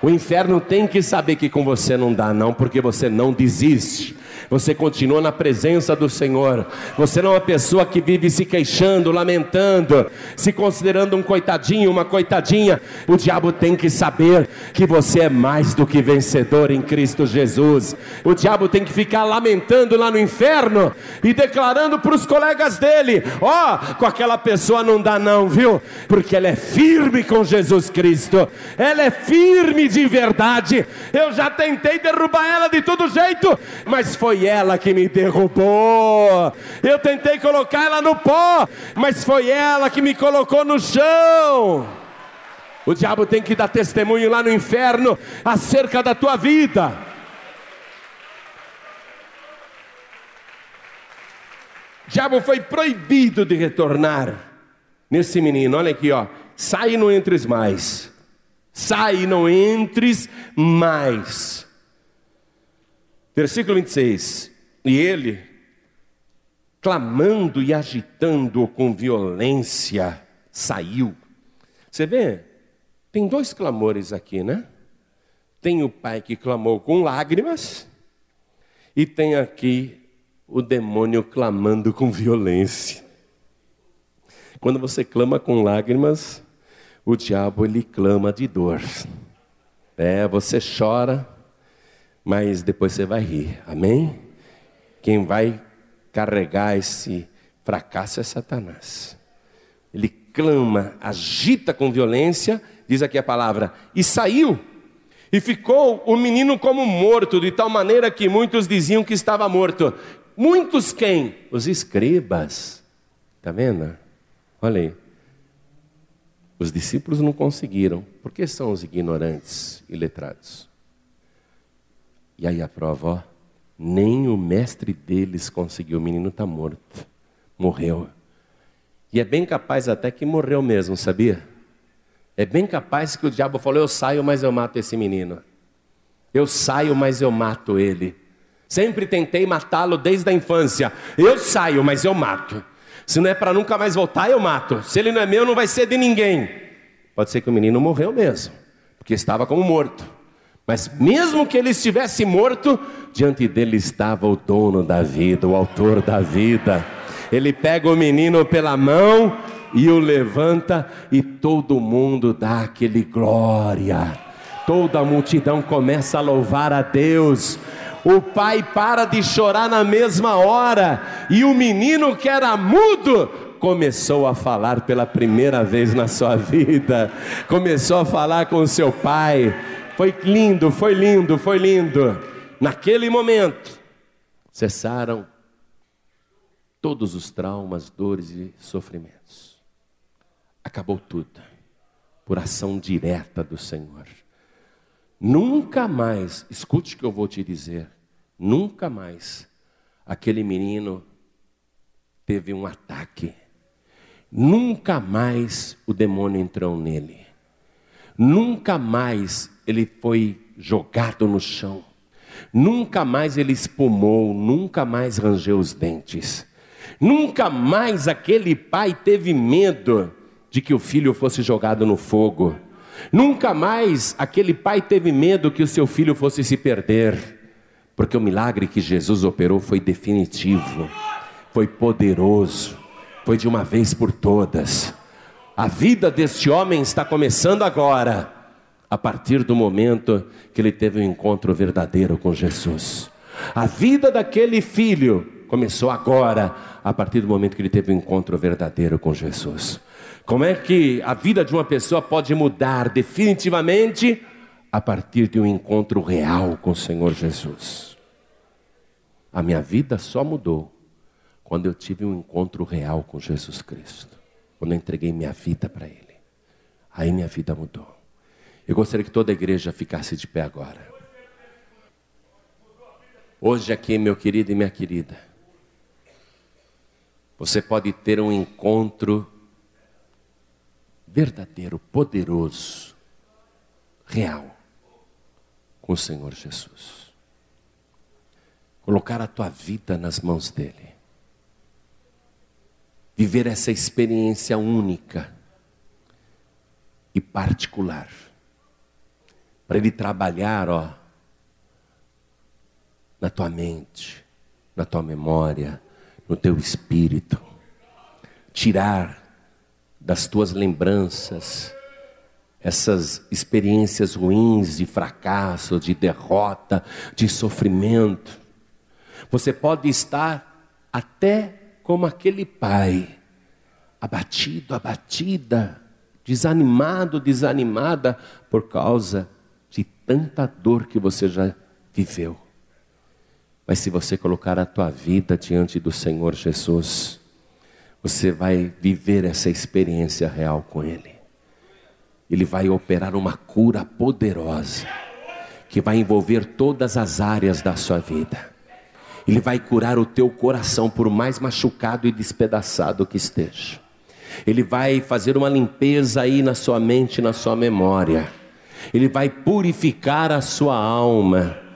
O inferno tem que saber que com você não dá, não, porque você não desiste você continua na presença do Senhor. Você não é uma pessoa que vive se queixando, lamentando, se considerando um coitadinho, uma coitadinha. O diabo tem que saber que você é mais do que vencedor em Cristo Jesus. O diabo tem que ficar lamentando lá no inferno e declarando para os colegas dele: Ó, oh, com aquela pessoa não dá, não, viu? Porque ela é firme com Jesus Cristo, ela é firme de verdade. Eu já tentei derrubar ela de todo jeito, mas foi ela que me derrubou. Eu tentei colocar ela no pó, mas foi ela que me colocou no chão. O diabo tem que dar testemunho lá no inferno acerca da tua vida. O diabo foi proibido de retornar nesse menino. Olha aqui, ó. Sai e não entres mais. Sai e não entres mais. Versículo 26. E ele, clamando e agitando com violência, saiu. Você vê, tem dois clamores aqui, né? Tem o pai que clamou com lágrimas, e tem aqui o demônio clamando com violência. Quando você clama com lágrimas, o diabo ele clama de dor. É, você chora, mas depois você vai rir, amém? Quem vai carregar esse fracasso é Satanás. Ele clama, agita com violência, diz aqui a palavra, e saiu. E ficou o menino como morto, de tal maneira que muitos diziam que estava morto. Muitos quem? Os escribas. Está vendo? Olha aí. Os discípulos não conseguiram. Por que são os ignorantes e letrados? E aí a prova, ó, nem o mestre deles conseguiu, o menino está morto, morreu. E é bem capaz até que morreu mesmo, sabia? É bem capaz que o diabo falou: Eu saio, mas eu mato esse menino. Eu saio, mas eu mato ele. Sempre tentei matá-lo desde a infância. Eu saio, mas eu mato. Se não é para nunca mais voltar, eu mato. Se ele não é meu, não vai ser de ninguém. Pode ser que o menino morreu mesmo, porque estava como morto. Mas mesmo que ele estivesse morto, diante dele estava o dono da vida, o autor da vida. Ele pega o menino pela mão e o levanta, e todo mundo dá aquele glória. Toda a multidão começa a louvar a Deus. O pai para de chorar na mesma hora, e o menino que era mudo começou a falar pela primeira vez na sua vida. Começou a falar com seu pai. Foi lindo, foi lindo, foi lindo. Naquele momento, cessaram todos os traumas, dores e sofrimentos. Acabou tudo, por ação direta do Senhor. Nunca mais, escute o que eu vou te dizer, nunca mais aquele menino teve um ataque. Nunca mais o demônio entrou nele. Nunca mais ele foi jogado no chão. Nunca mais ele espumou, nunca mais rangeu os dentes. Nunca mais aquele pai teve medo de que o filho fosse jogado no fogo. Nunca mais aquele pai teve medo que o seu filho fosse se perder, porque o milagre que Jesus operou foi definitivo, foi poderoso, foi de uma vez por todas. A vida deste homem está começando agora, a partir do momento que ele teve um encontro verdadeiro com Jesus. A vida daquele filho começou agora, a partir do momento que ele teve um encontro verdadeiro com Jesus. Como é que a vida de uma pessoa pode mudar definitivamente? A partir de um encontro real com o Senhor Jesus. A minha vida só mudou quando eu tive um encontro real com Jesus Cristo. Quando eu entreguei minha vida para Ele. Aí minha vida mudou. Eu gostaria que toda a igreja ficasse de pé agora. Hoje aqui, meu querido e minha querida, você pode ter um encontro verdadeiro, poderoso, real com o Senhor Jesus. Colocar a tua vida nas mãos dele. Viver essa experiência única e particular. Para ele trabalhar, ó, na tua mente, na tua memória, no teu espírito, tirar das tuas lembranças essas experiências ruins de fracasso, de derrota, de sofrimento. Você pode estar até como aquele pai, abatido, abatida, desanimado, desanimada por causa de tanta dor que você já viveu. Mas se você colocar a tua vida diante do Senhor Jesus, você vai viver essa experiência real com Ele. Ele vai operar uma cura poderosa, que vai envolver todas as áreas da sua vida. Ele vai curar o teu coração, por mais machucado e despedaçado que esteja. Ele vai fazer uma limpeza aí na sua mente, na sua memória. Ele vai purificar a sua alma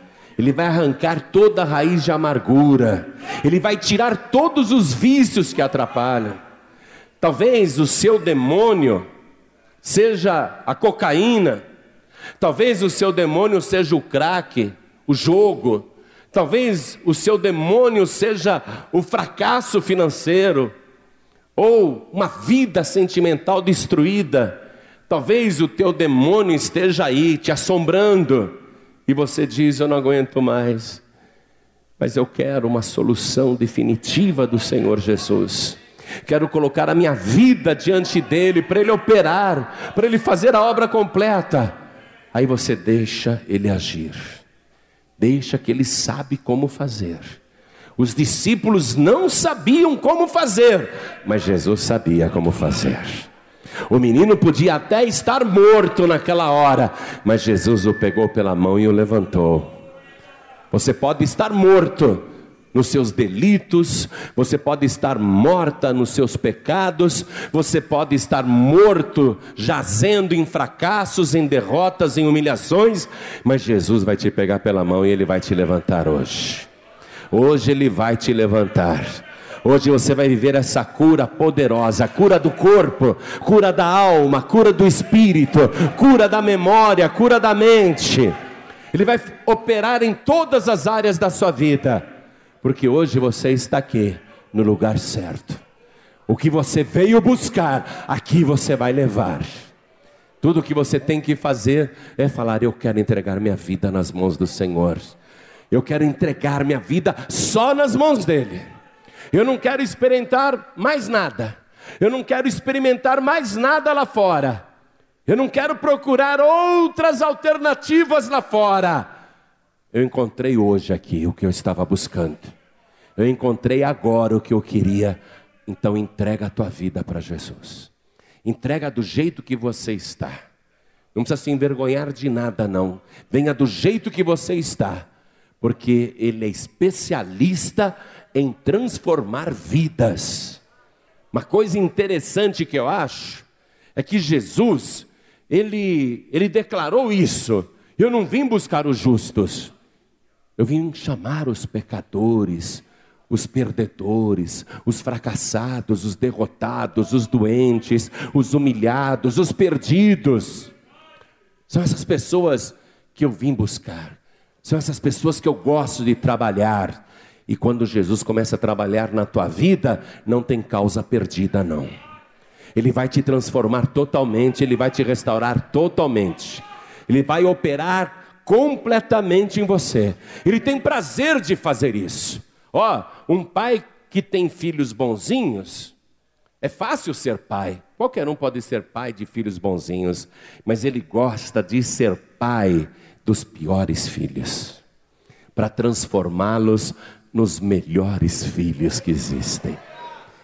ele vai arrancar toda a raiz de amargura, Ele vai tirar todos os vícios que atrapalham. Talvez o seu demônio seja a cocaína, talvez o seu demônio seja o crack, o jogo, talvez o seu demônio seja o fracasso financeiro, ou uma vida sentimental destruída. Talvez o teu demônio esteja aí te assombrando e você diz: Eu não aguento mais, mas eu quero uma solução definitiva do Senhor Jesus. Quero colocar a minha vida diante dele para ele operar, para ele fazer a obra completa. Aí você deixa ele agir, deixa que ele sabe como fazer. Os discípulos não sabiam como fazer, mas Jesus sabia como fazer. O menino podia até estar morto naquela hora, mas Jesus o pegou pela mão e o levantou. Você pode estar morto, nos seus delitos, você pode estar morta nos seus pecados, você pode estar morto, jazendo em fracassos, em derrotas, em humilhações, mas Jesus vai te pegar pela mão e ele vai te levantar hoje. Hoje ele vai te levantar. Hoje você vai viver essa cura poderosa, cura do corpo, cura da alma, cura do espírito, cura da memória, cura da mente. Ele vai operar em todas as áreas da sua vida porque hoje você está aqui no lugar certo. O que você veio buscar, aqui você vai levar. Tudo o que você tem que fazer é falar: Eu quero entregar minha vida nas mãos do Senhor. Eu quero entregar minha vida só nas mãos dEle. Eu não quero experimentar mais nada. Eu não quero experimentar mais nada lá fora. Eu não quero procurar outras alternativas lá fora. Eu encontrei hoje aqui o que eu estava buscando. Eu encontrei agora o que eu queria. Então entrega a tua vida para Jesus. Entrega do jeito que você está. Não precisa se envergonhar de nada, não. Venha do jeito que você está, porque Ele é especialista em transformar vidas. Uma coisa interessante que eu acho é que Jesus, ele, ele declarou isso. Eu não vim buscar os justos, eu vim chamar os pecadores, os perdedores, os fracassados, os derrotados, os doentes, os humilhados, os perdidos. São essas pessoas que eu vim buscar. São essas pessoas que eu gosto de trabalhar. E quando Jesus começa a trabalhar na tua vida, não tem causa perdida, não. Ele vai te transformar totalmente, ele vai te restaurar totalmente. Ele vai operar completamente em você. Ele tem prazer de fazer isso. Ó, um pai que tem filhos bonzinhos, é fácil ser pai. Qualquer um pode ser pai de filhos bonzinhos, mas ele gosta de ser pai dos piores filhos, para transformá-los nos melhores filhos que existem.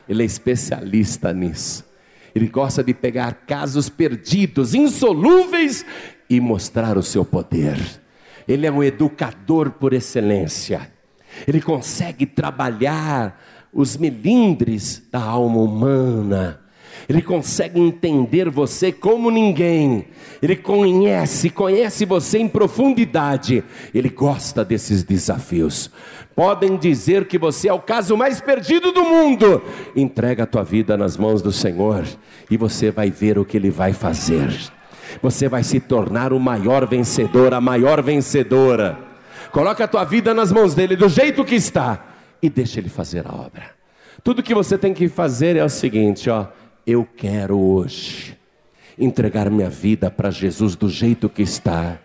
Ele é especialista nisso. Ele gosta de pegar casos perdidos, insolúveis e mostrar o seu poder. Ele é um educador por excelência. Ele consegue trabalhar os melindres da alma humana. Ele consegue entender você como ninguém. Ele conhece, conhece você em profundidade. Ele gosta desses desafios. Podem dizer que você é o caso mais perdido do mundo. Entrega a tua vida nas mãos do Senhor e você vai ver o que ele vai fazer. Você vai se tornar o maior vencedor, a maior vencedora. Coloca a tua vida nas mãos dele do jeito que está e deixa ele fazer a obra. Tudo que você tem que fazer é o seguinte, ó, eu quero hoje entregar minha vida para Jesus do jeito que está.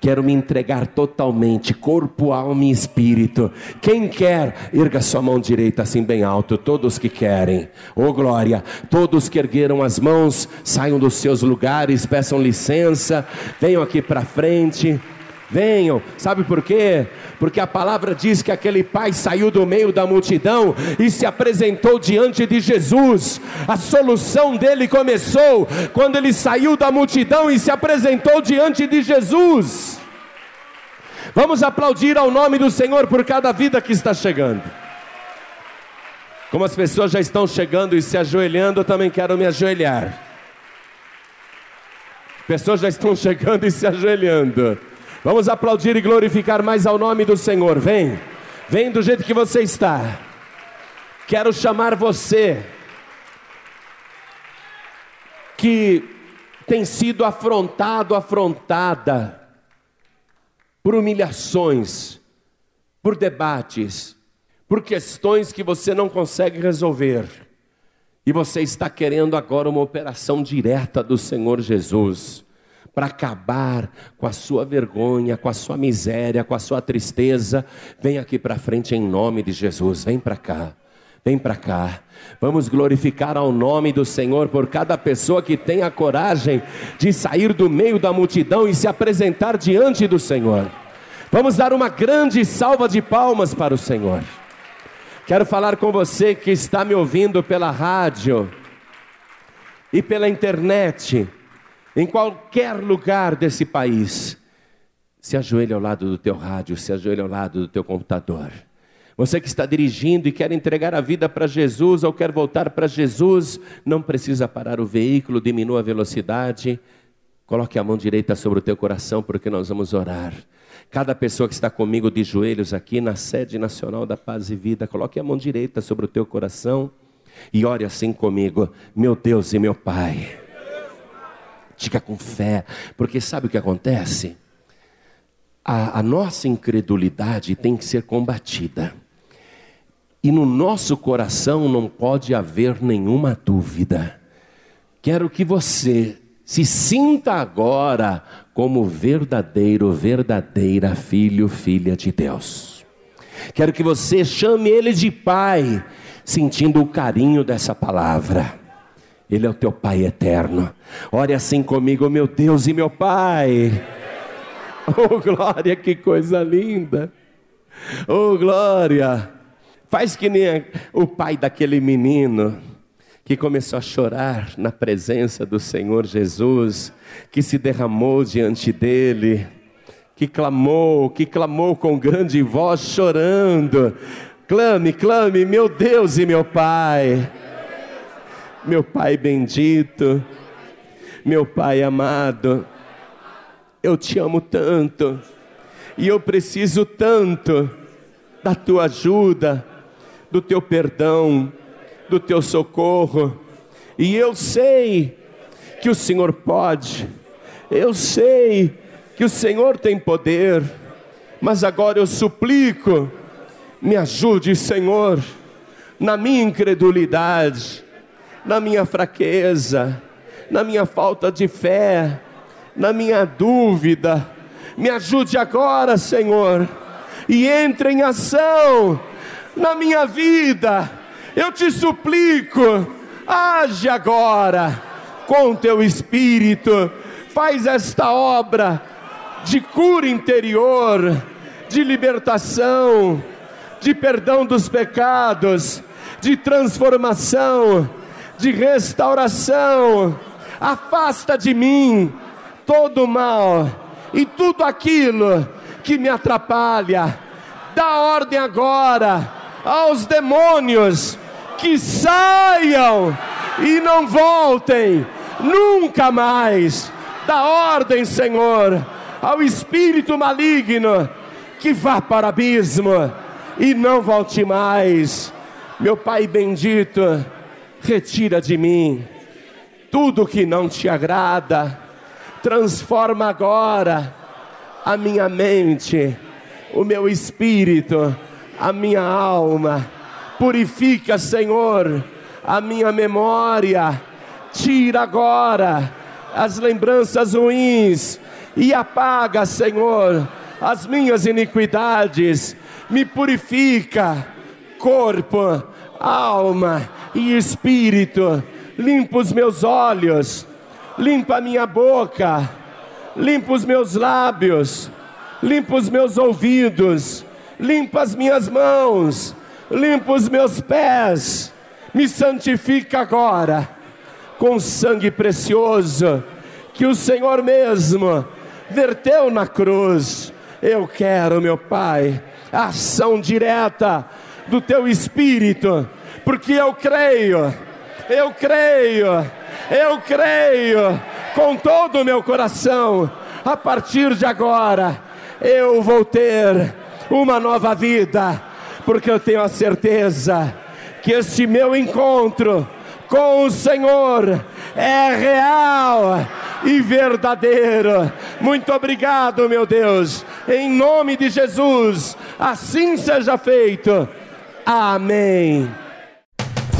Quero me entregar totalmente, corpo, alma e espírito. Quem quer, erga sua mão direita assim bem alto. Todos que querem, oh glória. Todos que ergueram as mãos, saiam dos seus lugares, peçam licença, venham aqui para frente. Venham, sabe por quê? Porque a palavra diz que aquele pai saiu do meio da multidão e se apresentou diante de Jesus. A solução dele começou quando ele saiu da multidão e se apresentou diante de Jesus. Vamos aplaudir ao nome do Senhor por cada vida que está chegando. Como as pessoas já estão chegando e se ajoelhando, eu também quero me ajoelhar. Pessoas já estão chegando e se ajoelhando. Vamos aplaudir e glorificar mais ao nome do Senhor. Vem, vem do jeito que você está. Quero chamar você que tem sido afrontado, afrontada por humilhações, por debates, por questões que você não consegue resolver. E você está querendo agora uma operação direta do Senhor Jesus para acabar com a sua vergonha, com a sua miséria, com a sua tristeza, vem aqui para frente em nome de Jesus. Vem para cá. Vem para cá. Vamos glorificar ao nome do Senhor por cada pessoa que tem a coragem de sair do meio da multidão e se apresentar diante do Senhor. Vamos dar uma grande salva de palmas para o Senhor. Quero falar com você que está me ouvindo pela rádio e pela internet em qualquer lugar desse país, se ajoelhe ao lado do teu rádio, se ajoelhe ao lado do teu computador. Você que está dirigindo e quer entregar a vida para Jesus ou quer voltar para Jesus, não precisa parar o veículo, diminua a velocidade. Coloque a mão direita sobre o teu coração, porque nós vamos orar. Cada pessoa que está comigo de joelhos aqui na sede nacional da Paz e Vida, coloque a mão direita sobre o teu coração e ore assim comigo: Meu Deus e meu Pai. Diga com fé, porque sabe o que acontece? A, a nossa incredulidade tem que ser combatida. E no nosso coração não pode haver nenhuma dúvida. Quero que você se sinta agora como verdadeiro, verdadeira filho, filha de Deus. Quero que você chame ele de pai, sentindo o carinho dessa palavra. Ele é o teu pai eterno. Ore assim comigo, meu Deus e meu pai. Oh, glória, que coisa linda. Oh, glória. Faz que nem o pai daquele menino que começou a chorar na presença do Senhor Jesus, que se derramou diante dele, que clamou, que clamou com grande voz, chorando. Clame, clame, meu Deus e meu Pai, meu Pai bendito, meu Pai amado, eu te amo tanto, e eu preciso tanto da tua ajuda do teu perdão, do teu socorro. E eu sei que o Senhor pode, eu sei que o Senhor tem poder, mas agora eu suplico, me ajude, Senhor, na minha incredulidade, na minha fraqueza, na minha falta de fé, na minha dúvida. Me ajude agora, Senhor, e entre em ação na minha vida. Eu te suplico, age agora com teu espírito, faz esta obra de cura interior, de libertação, de perdão dos pecados, de transformação, de restauração. Afasta de mim todo o mal e tudo aquilo que me atrapalha. Dá ordem agora aos demônios que saiam e não voltem nunca mais. Dá ordem, Senhor, ao espírito maligno que vá para o abismo e não volte mais. Meu Pai bendito, retira de mim tudo que não te agrada, transforma agora a minha mente, o meu espírito a minha alma. Purifica, Senhor, a minha memória. Tira agora as lembranças ruins e apaga, Senhor, as minhas iniquidades. Me purifica, corpo, alma e espírito. Limpa os meus olhos, limpa a minha boca, limpa os meus lábios, limpa os meus ouvidos. Limpa as minhas mãos, limpa os meus pés, me santifica agora com sangue precioso que o Senhor mesmo verteu na cruz. Eu quero, meu Pai, a ação direta do teu espírito, porque eu creio, eu creio, eu creio com todo o meu coração. A partir de agora, eu vou ter uma nova vida, porque eu tenho a certeza que este meu encontro com o Senhor é real e verdadeiro. Muito obrigado, meu Deus, em nome de Jesus, assim seja feito. Amém.